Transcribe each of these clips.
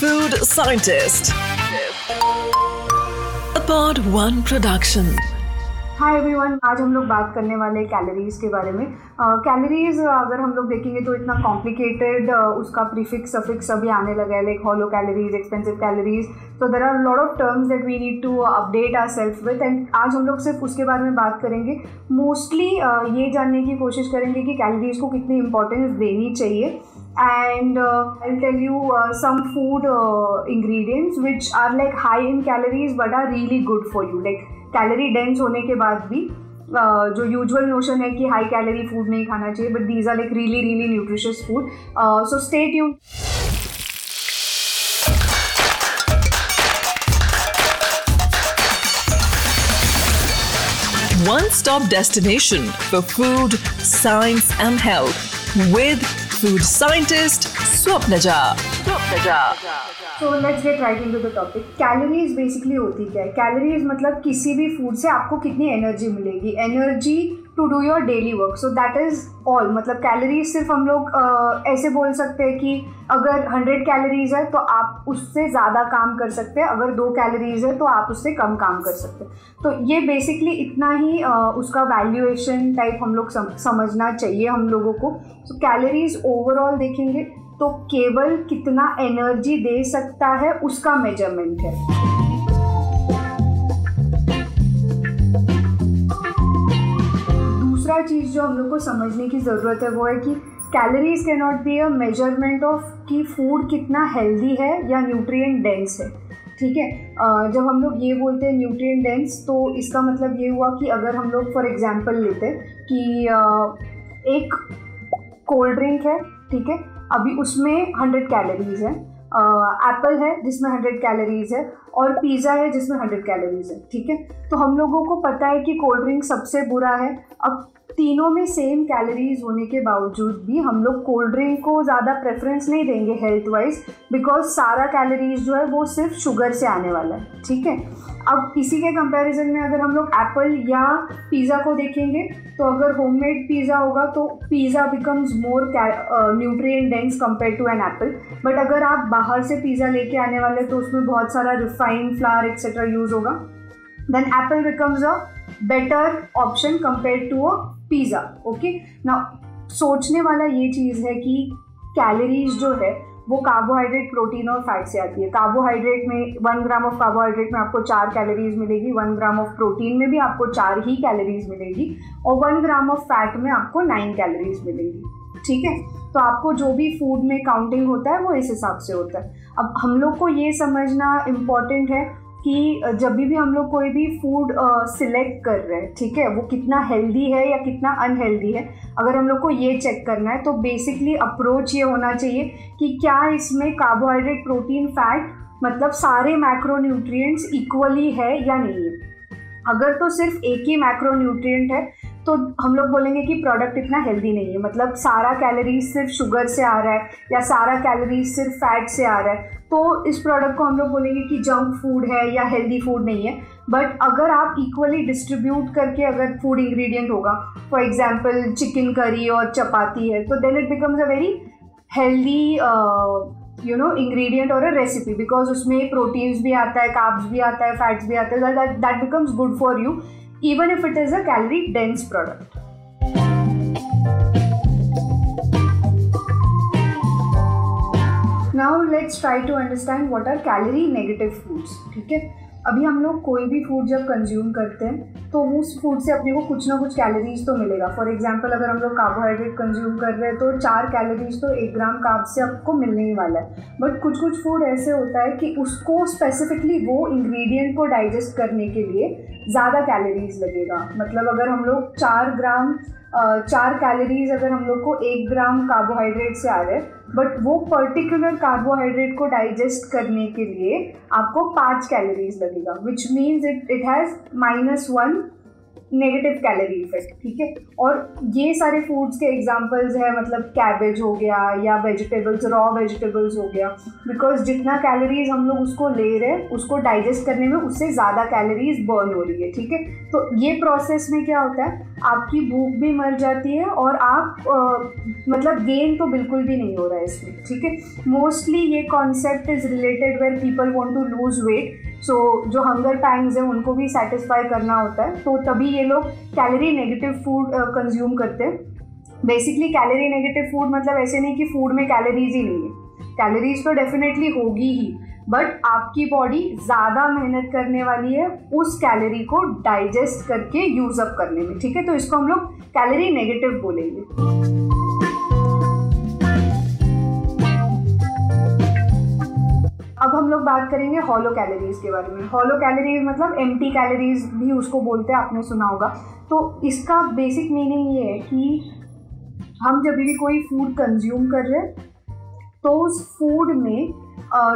Food Scientist. Pod One production. Hi everyone आज हम लोग बात करने वाले कैलोरीज के बारे में। कैलोरीज uh, अगर हम लोग देखेंगे तो इतना कॉम्प्लिकेटेड uh, उसका प्रीफिक्स सफिक्स अभी आने लगा है like hollow calories expensive calories तो there are lot of terms that we need to update our self with and आज हम लोग सिर्फ़ उसके बारे में बात करेंगे। मोस्टली uh, ये जानने की कोशिश करेंगे कि कैलोरीज को कितनी इंपॉर्टेंस देनी चाहिए। and uh, I'll tell you uh, some food uh, ingredients which are like high in calories but are really good for you like calorie dense होने के बाद भी जो यूजुअल नोशन है कि हाई कैलोरी फूड नहीं खाना चाहिए but these are like really really nutritious food so stay tune One stop destination for food, science, and health with food scientist Swapnaja. Swapnaja. So let's get right into the topic calories basically होती क्या है? Calories मतलब किसी भी food से आपको कितनी energy मिलेगी? Energy to do your daily work so that is all मतलब कैलोरीज सिर्फ़ हम लोग uh, ऐसे बोल सकते हैं कि अगर हंड्रेड कैलोरीज है तो आप उससे ज़्यादा काम कर सकते हैं। अगर दो कैलोरीज है तो आप उससे कम काम कर सकते हैं। तो ये बेसिकली इतना ही उसका वैल्यूएशन टाइप हम लोग सम, समझना चाहिए हम लोगों को। सो कैलोरीज ओवरऑल देखेंगे तो केवल कितना एनर्जी दे सकता है उसका मेज़रमेंट है। दूसरा चीज़ जो हम लोग को समझने की ज़रूरत है वो है कि कैलोरीज के not be a measurement of कि फ़ूड कितना हेल्दी है या न्यूट्रिएंट डेंस है, ठीक है? जब हम लोग ये बोलते हैं न्यूट्रिएंट डेंस तो इसका मतलब ये हुआ कि अगर हम लोग फॉर एग्जांपल लेते कि एक कोल्ड ड्रिंक है, ठीक है? अभी उसमें हंड्रेड कैलोरीज है। एप्पल है, जिसमें हंड्रेड कैलोरीज है, और पिज़्ज़ा है, जिसमें हंड्रेड कैलोरीज है, ठीक है? तो हम लोगों को पता है कि कोल्ड ड्रिंक सबसे बुरा है। अब तीनों में सेम कैलोरीज होने के बावजूद भी हम लोग कोल्ड ड्रिंक को ज़्यादा प्रेफरेंस नहीं देंगे हेल्थ वाइज बिकॉज़ सारा कैलोरीज जो है वो सिर्फ़ शुगर से आने वाला है, ठीक है? अब इसी के कंपैरिजन में अगर हम लोग एप्पल या पिज़्ज़ा को देखेंगे तो अगर होममेड पिज़्ज़ा होगा तो pizza becomes more nutrient dense compare to an apple but अगर आप बाहर से पिज़्ज़ा लेके आने वाले तो उसमें बहुत सारा रिफाइंड फ्लावर एक्सेट्रा यूज़ होगा. Then apple becomes a better option compare to a pizza okay ना सोचने वाला ये चीज़ है कि कैलोरीज जो है, वो कार्बोहाइड्रेट प्रोटीन और फैट से आती है। कार्बोहाइड्रेट में वन ग्राम ऑफ़ कार्बोहाइड्रेट में आपको चार कैलोरीज मिलेगी वन ग्राम ऑफ़ प्रोटीन में भी आपको चार ही कैलोरीज मिलेगी और वन ग्राम ऑफ़ फैट में आपको नाइन कैलोरीज मिलेगी, ठीक है? तो आपको जो भी फ़ूड में काउंटिंग होता है, वो इस हिसाब से होता है। अब हम लोग को ये समझना इंपॉर्टेंट है कि जब भी हम लोग कोई भी फ़ूड सिलेक्ट कर रहे हैं, ठीक है, वो कितना हेल्दी है या कितना अनहेल्दी है, अगर हम लोग को ये चेक करना है तो बेसिकली अप्रोच ये होना चाहिए कि क्या इसमें कार्बोहाइड्रेट प्रोटीन फैट मतलब सारे मैक्रोन्यूट्रिएंट्स इक्वली है या नहीं है। अगर तो सिर्फ़ एक ही मैक्रोन्यूट्रिएंट है तो हम लोग बोलेंगे कि प्रोडक्ट इतना हेल्दी नहीं है। मतलब सारा कैलोरीज सिर्फ़ शुगर से आ रहा है या सारा कैलोरीज सिर्फ़ फैट से आ रहा है। तो इस प्रोडक्ट को हम लोग बोलेंगे कि जंक फ़ूड है या हेल्दी फ़ूड नहीं है। बट अगर आप इक्वली डिस्ट्रीब्यूट करके अगर फ़ूड इंग्रेडिएंट होगा फॉर एग्जांपल चिकन करी और चपाती है तो then it becomes a very healthy you know ingredient और अ रेसिपी बिकॉज़ उसमें प्रोटीन्स भी आता है काब्स भी आता है फैट्स भी आता है that becomes good for you even if it is a calorie dense product. Now let's try to understand what are calorie negative foods. Okay? अभी हम लोग कोई भी फ़ूड जब कंज्यूम करते हैं तो उस फ़ूड से अपने को कुछ ना कुछ कैलोरीज तो मिलेगा। फॉर एग्ज़ाम्पल अगर हम लोग कार्बोहाइड्रेट कंज्यूम कर रहे हैं तो चार कैलोरीज तो एक ग्राम कार्ब से आपको मिलने ही वाला है। बट कुछ कुछ फ़ूड ऐसे होता है कि उसको स्पेसिफिकली वो इंग्रेडिएंट को डाइजेस्ट करने के लिए ज़्यादा कैलोरीज लगेगा। मतलब अगर हम लोग चार ग्राम चार कैलोरीज अगर हम लोग को एक ग्राम कार्बोहाइड्रेट से आ रहे हैं बट वो पर्टिकुलर कार्बोहाइड्रेट को डाइजेस्ट करने के लिए आपको पाँच कैलोरीज लगेगा which means it it has minus one negative calorie effect ठीक है? और ये सारे फूड्स के एग्जांपल्स है मतलब कैबेज हो गया या वेजिटेबल्स रॉ वेजिटेबल्स हो गया। बिकॉज़ जितना कैलोरीज हम लोग उसको ले रहे हैं उसको डाइजेस्ट करने में उससे ज़्यादा कैलोरीज बर्न हो रही है ठीक है? तो ये प्रोसेस में क्या होता है? आपकी भूख भी मर जाती है और आप आ, मतलब गेन तो बिल्कुल भी नहीं हो रहा है इसमें ठीक है? मोस्टली ये concept is related where people want to lose weight so so, जो हंगर पैंग्स हैं उनको भी सेटिस्फाई करना होता है। तो तभी ये लोग कैलोरी नेगेटिव फ़ूड कंज्यूम करते हैं। बेसिकली कैलोरी नेगेटिव फ़ूड मतलब ऐसे नहीं कि फ़ूड में कैलोरीज ही नहीं है। कैलोरीज तो डेफिनेटली होगी ही। बट आपकी बॉडी ज़्यादा मेहनत करने वाली है उस कैलोरी को डाइजेस्ट करके यूज़ अप करने में। ठीक है? तो इसको हम लोग कैलोरी नेगेटिव बोलेंगे। अब हम लोग बात करेंगे हॉलो कैलोरीज के बारे में। हॉलो कैलोरीज मतलब एम कैलोरीज भी उसको बोलते हैं, आपने सुना होगा। तो इसका बेसिक मीनिंग ये है कि हम जब भी कोई फ़ूड कंज्यूम कर रहे हैं तो उस फ़ूड में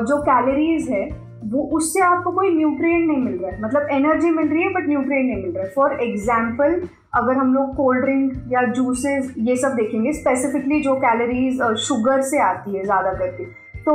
जो कैलोरीज है, वो उससे आपको कोई न्यूट्रिएंट नहीं मिल रहा है। मतलब एनर्जी मिल रही है बट न्यूट्रिएंट नहीं मिल रहा है। फॉर एग्ज़ाम्पल अगर हम लोग कोल्ड ड्रिंक या जूसेस ये सब देखेंगे स्पेसिफिकली जो कैलोरीज शुगर से आती है ज़्यादा करके तो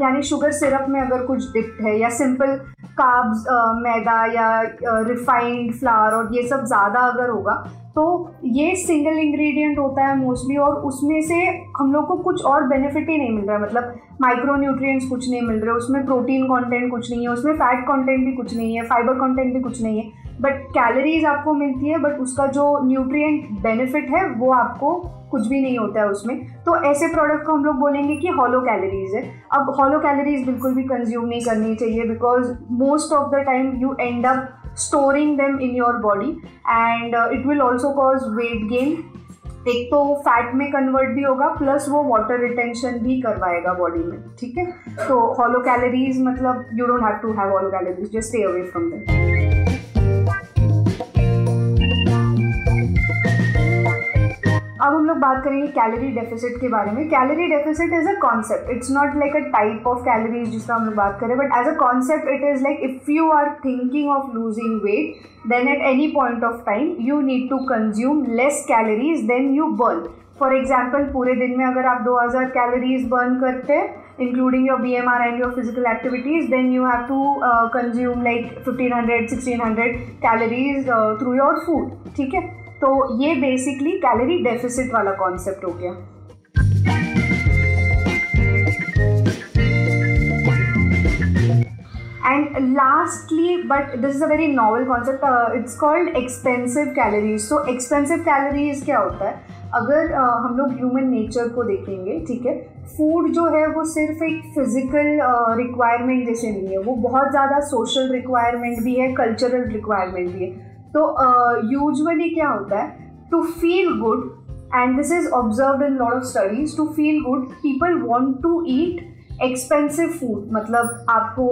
यानी शुगर सिरप में अगर कुछ डिप्ट है या सिंपल काब्स मैदा या रिफाइंड फ्लावर और ये सब ज़्यादा अगर होगा तो ये सिंगल इंग्रेडिएंट होता है मोस्टली और उसमें से हम लोग को कुछ और बेनिफिट ही नहीं मिल रहा है। मतलब माइक्रो न्यूट्रिएंट्स कुछ नहीं मिल रहे, उसमें प्रोटीन कंटेंट कुछ नहीं है, उसमें फैट कंटेंट भी कुछ नहीं है फाइबर कंटेंट भी कुछ नहीं है। बट कैलोरीज आपको मिलती है बट उसका जो न्यूट्रिएंट बेनिफिट है, वो आपको कुछ भी नहीं होता है उसमें। तो ऐसे प्रोडक्ट को हम लोग बोलेंगे कि हॉलो कैलोरीज है। अब हॉलो कैलोरीज बिल्कुल भी कंज्यूम नहीं करनी चाहिए because most of the time you end up storing them in your body and it will also cause weight gain एक तो फैट में कन्वर्ट भी होगा प्लस वो वाटर रिटेंशन भी करवाएगा बॉडी में, ठीक है? तो हॉलो कैलोरीज मतलब you don't have to have hollow calories just stay away from them अब हम लोग बात करेंगे कैलोरी डेफिसिट के बारे में. Calorie deficit is a concept it's not like a type of calories जिसका हम लोग बात करें but as a concept it is like if you are thinking of losing weight then at any point of time you need to consume less calories than you burn for example पूरे दिन में अगर आप 2000 calories burn करते हैं including your B M R and your physical activities then you have to consume like fifteen hundred sixteen hundred calories through your food ठीक है? तो ये बेसिकली कैलोरी डेफिसिट वाला कॉन्सेप्ट हो गया। And lastly but this is a very novel concept it's called expensive calories तो expensive calories क्या होता है? अगर uh, हम लोग ह्यूमन नेचर को देखेंगे ठीक है? फ़ूड जो है वो सिर्फ़ एक फ़िज़िकल रिक्वायरमेंट uh, जैसे नहीं है। वो बहुत ज़्यादा सोशल रिक्वायरमेंट भी है कल्चरल रिक्वायरमेंट भी है। तो यूजली uh, क्या होता है? To feel good and this is observe in lot of studies to feel good people want to eat expensive food मतलब आपको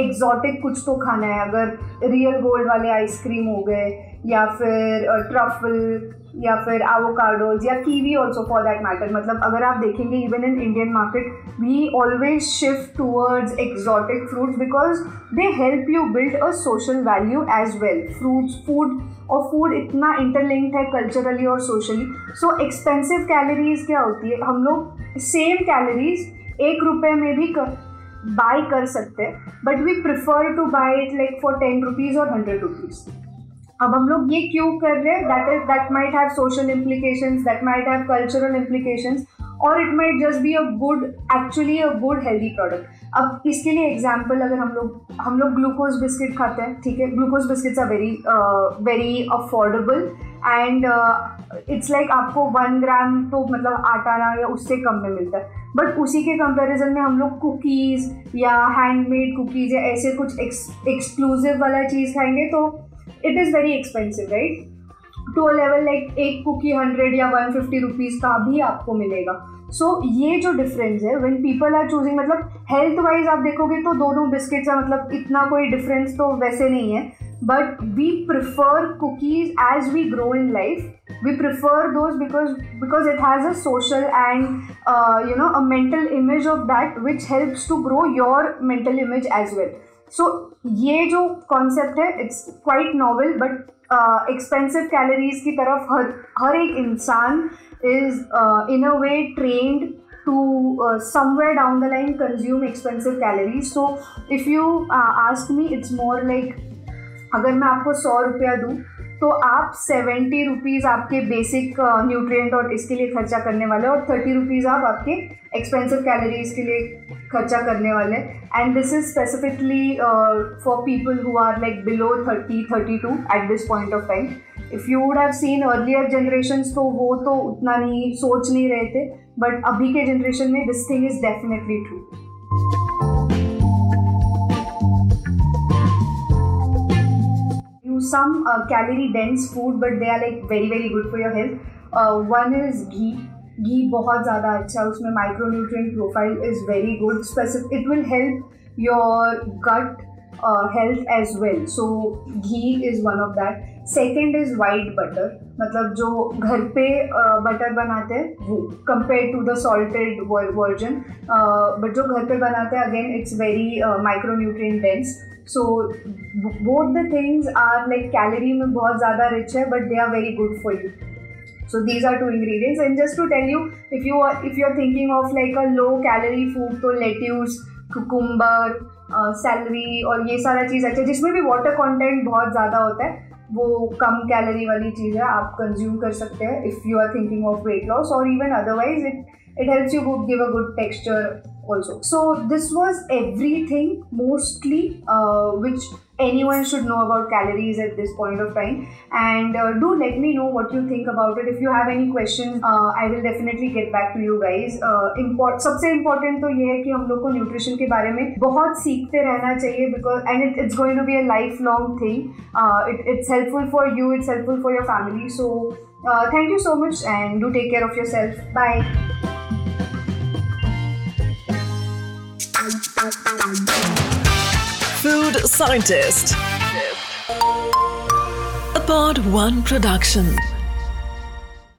एग्जॉटिक uh, कुछ तो खाना है अगर रियल गोल्ड वाले आइसक्रीम हो गए या फिर ट्रफल uh, या फिर एवोकाडोज या kiwi also for that matter मतलब अगर आप देखेंगे even in Indian market we always shift towards exotic fruits because they help you build a social value as well fruits food और फ़ूड इतना interlinked है कल्चरली और socially so expensive calories क्या होती है? हम लोग सेम कैलोरीज एक रुपये में भी कर बाय कर सकते हैं but we prefer to buy it like for ten rupees और हंड्रेड रुपीज़ अब हम लोग ये क्यों कर रहे हैं? That is that might have social implications that might have cultural implications और it might just be a good actually a good healthy product अब इसके लिए एग्ज़ाम्पल अगर हम लोग हम लोग ग्लूकोज बिस्किट खाते हैं, ठीक है? Glucose biscuits are very very affordable and it's like आपको वन ग्राम तो मतलब आटा ना या उससे कम में मिलता है। बट उसी के कंपैरिजन में हम लोग कुकीज़ या हैंडमेड कुकीज़ या ऐसे कुछ एक्सक्लूसिव वाला चीज़ खाएँगे तो it is very expensive right to level like एक कुकी हंड्रेड या वन फिफ्टी रुपीज़ का भी आपको मिलेगा। सो so, ये जो डिफरेंस है व्हेन पीपल आर चूजिंग मतलब हेल्थ वाइज आप देखोगे तो दोनों बिस्किट्स का मतलब इतना कोई डिफरेंस तो वैसे नहीं है। But we prefer cookies as we grow in life we prefer those because because it has a social and you know a mental image of that which helps to grow your mental image as well so ये जो concept है it's quite novel but expensive calories की तरफ़ हर हर एक इंसान is in a way trend to uh, somewhere down the line consume expensive calories so if you uh, ask me it's more like अगर मैं आपको सौ रुपया दूँ तो आप सेवेंटी रुपीज़ आपके बेसिक न्यूट्रिएंट और इसके लिए खर्चा करने वाले और थर्टी रुपीज़ आप आपके एक्सपेंसिव कैलोरीज के लिए खर्चा करने वाले and this is specifically for people who are like below thirty thirty two at this point of time if you would have seen earlier generation तो वो तो उतना नहीं, सोच नहीं रहे थे बट अभी के जनरेशन में this thing is definitely true some uh, calorie dense food but they are like very very good for your health. Uh, one is ghee. घी बहुत ज़्यादा अच्छा है उसमें micro nutrient profile is very good specific it will help your gut health as well so ghee is one of that second is white butter मतलब जो घर पे बटर uh, बनाते हैं वो compare to the salted version but जो घर पे बनाते हैं again it's very micro nutrient dense so both the things are like calorie में बहुत ज़्यादा रिच है but they are very good for you so these are two ingredients and just to tell you if you if you are thinking of like a low calorie food तो lettuce cucumber celery और ये सारा चीज़ अच्छा जिसमें भी water content बहुत ज़्यादा होता है, वो कम कैलरी वाली चीज़ है, आप कंज्यूम कर सकते हैं if you are thinking of weight loss और even otherwise it it helps you give a good texture also so this was everything mostly uh, which anyone should know about calories at this point of time and uh, do let me know what you think about it if you have any questions uh, i will definitely get back to you guys uh, import सबसे important तो ये है कि हम लोग को nutrition के बारे में बहुत सीखते रहना चाहिए because and it it's going to be a life long thing it it's helpful for you it's helpful for your family so thank you so much and do take care of your self bye Food Scientist. A Pod One production.